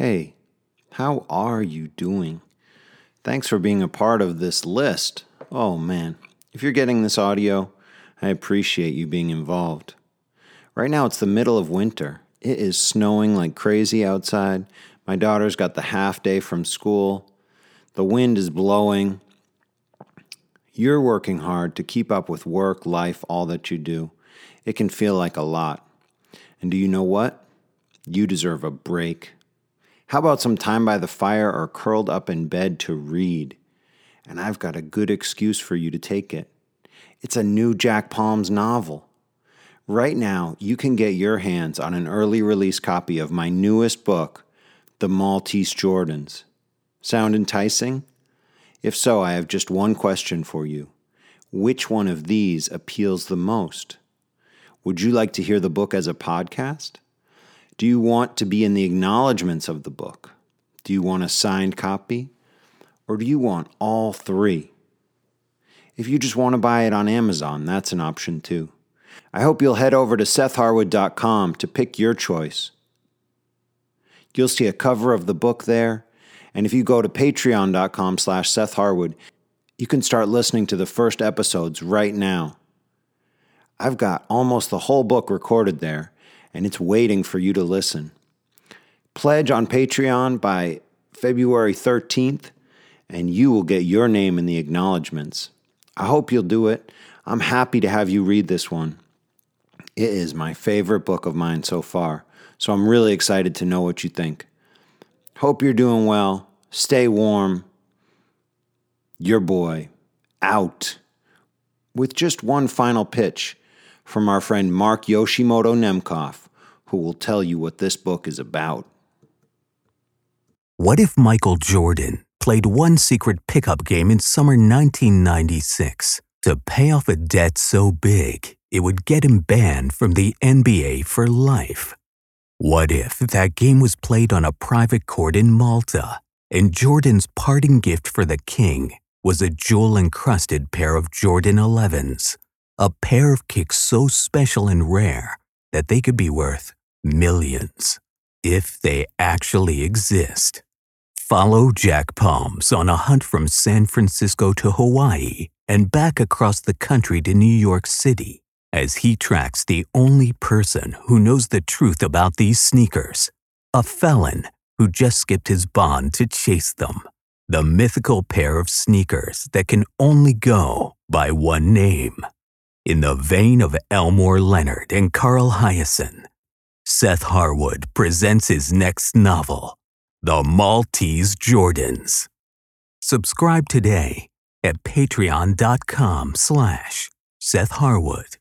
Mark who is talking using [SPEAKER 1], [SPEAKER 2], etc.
[SPEAKER 1] Hey, how are you doing? Thanks for being a part of this list. Oh man, if you're getting this audio, I appreciate you being involved. Right now, it's the middle of winter. It is snowing like crazy outside. My daughter's got the half day from school. The wind is blowing. You're working hard to keep up with work, life, all that you do. It can feel like a lot. And do you know what? You deserve a break. How about some time by the fire or curled up in bed to read? And I've got a good excuse for you to take it. It's a new Jack Palms novel. Right now, you can get your hands on an early release copy of my newest book, The Maltese Jordans. Sound enticing? If so, I have just one question for you. Which one of these appeals the most? Would you like to hear the book as a podcast? Do you want to be in the acknowledgments of the book? Do you want a signed copy? Or do you want all three? If you just want to buy it on Amazon, that's an option too. I hope you'll head over to sethharwood.com to pick your choice. You'll see a cover of the book there, and if you go to patreon.com slash sethharwood, you can start listening to the first episodes right now. I've got almost the whole book recorded there, and it's waiting for you to listen. Pledge on Patreon by February 13th, and you will get your name in the acknowledgments. I hope you'll do it. I'm happy to have you read this one. It is my favorite book of mine so far, so I'm really excited to know what you think. Hope you're doing well. Stay warm. Your boy, out. With just one final pitch from our friend Mark Yoshimoto Nemcoff, who will tell you what this book is about.
[SPEAKER 2] What if Michael Jordan played one secret pickup game in summer 1996 to pay off a debt so big it would get him banned from the NBA for life? What if that game was played on a private court in Malta and Jordan's parting gift for the king was a jewel encrusted pair of Jordan 11s? A pair of kicks so special and rare that they could be worth millions if they actually exist. Follow Jack Palms on a hunt from San Francisco to Hawaii and back across the country to New York City as he tracks the only person who knows the truth about these sneakers a felon who just skipped his bond to chase them. The mythical pair of sneakers that can only go by one name. In the vein of Elmore Leonard and Carl Hiaasen, Seth Harwood presents his next novel, The Maltese Jordans. Subscribe today at patreon.com slash Seth Harwood.